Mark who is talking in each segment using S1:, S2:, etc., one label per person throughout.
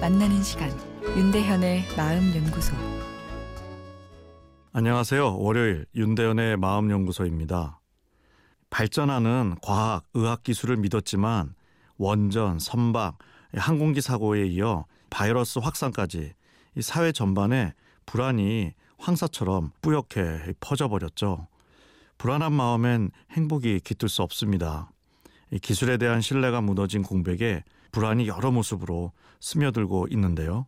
S1: 만나는 시간 윤대현의 마음 연구소
S2: 안녕하세요. 월요일 윤대현의 마음 연구소입니다. 발전하는 과학, 의학 기술을 믿었지만 원전, 선박, 항공기 사고에 이어 바이러스 확산까지 이 사회 전반에 불안이 황사처럼 뿌옇게 퍼져버렸죠. 불안한 마음엔 행복이 깃들 수 없습니다. 기술에 대한 신뢰가 무너진 공백에 불안이 여러 모습으로 스며들고 있는데요.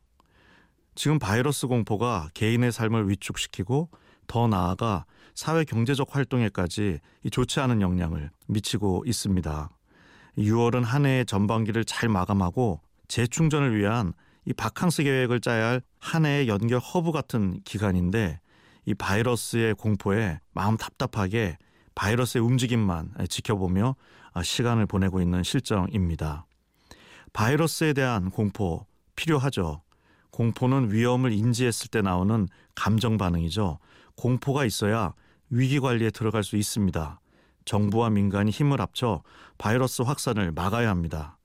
S2: 지금 바이러스 공포가 개인의 삶을 위축시키고 더 나아가 사회 경제적 활동에까지 좋지 않은 영향을 미치고 있습니다. 6월은 한 해의 전반기를 잘 마감하고 재충전을 위한 이 바캉스 계획을 짜야 할 한 해의 연결 허브 같은 기간인데 이 바이러스의 공포에 마음 답답하게 바이러스의 움직임만 지켜보며 시간을 보내고 있는 실정입니다. 바이러스에 대한 공포 필요하죠. 공포는 위험을 인지했을 때 나오는 감정 반응이죠. 공포가 있어야 위기 관리에 들어갈 수 있습니다. 정부와 민간이 힘을 합쳐 바이러스 확산을 막아야 합니다.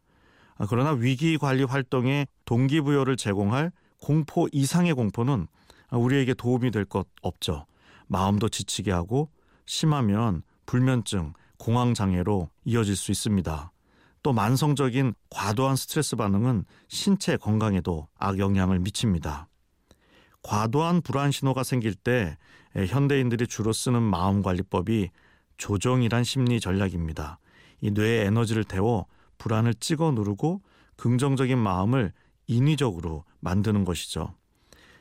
S2: 아, 그러나 위기 관리 활동에 동기부여를 제공할 공포 이상의 공포는 우리에게 도움이 될 것 없죠. 마음도 지치게 하고 심하면 불면증, 공황장애로 이어질 수 있습니다. 또 만성적인 과도한 스트레스 반응은 신체 건강에도 악영향을 미칩니다. 과도한 불안 신호가 생길 때 현대인들이 주로 쓰는 마음 관리법이 조정이란 심리 전략입니다. 이 뇌에 에너지를 태워 불안을 찍어 누르고 긍정적인 마음을 인위적으로 만드는 것이죠.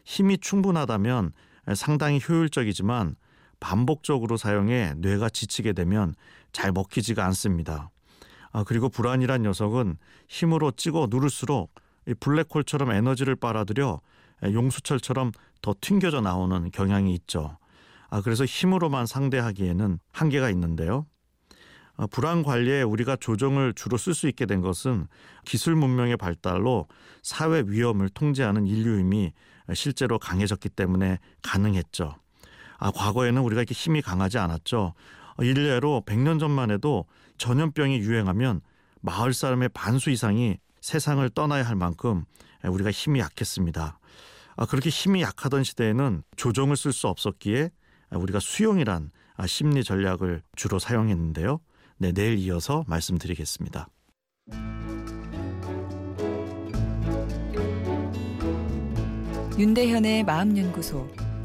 S2: 힘이 충분하다면 상당히 효율적이지만 반복적으로 사용해 뇌가 지치게 되면 잘 먹히지가 않습니다. 아, 그리고 불안이란 녀석은 힘으로 찍어 누를수록 블랙홀처럼 에너지를 빨아들여 용수철처럼 더 튕겨져 나오는 경향이 있죠. 아, 그래서 힘으로만 상대하기에는 한계가 있는데요. 아, 불안 관리에 우리가 조정을 주로 쓸 수 있게 된 것은 기술 문명의 발달로 사회 위험을 통제하는 인류 힘이 실제로 강해졌기 때문에 가능했죠. 아, 과거에는 우리가 이렇게 힘이 강하지 않았죠. 일례로 100년 전만 해도 전염병이 유행하면 마을 사람의 반수 이상이 세상을 떠나야 할 만큼 우리가 힘이 약했습니다. 아, 그렇게 힘이 약하던 시대에는 조정을 쓸 수 없었기에 우리가 수용이란 심리 전략을 주로 사용했는데요. 네, 내일 이어서 말씀드리겠습니다.
S1: 윤대현의 마음연구소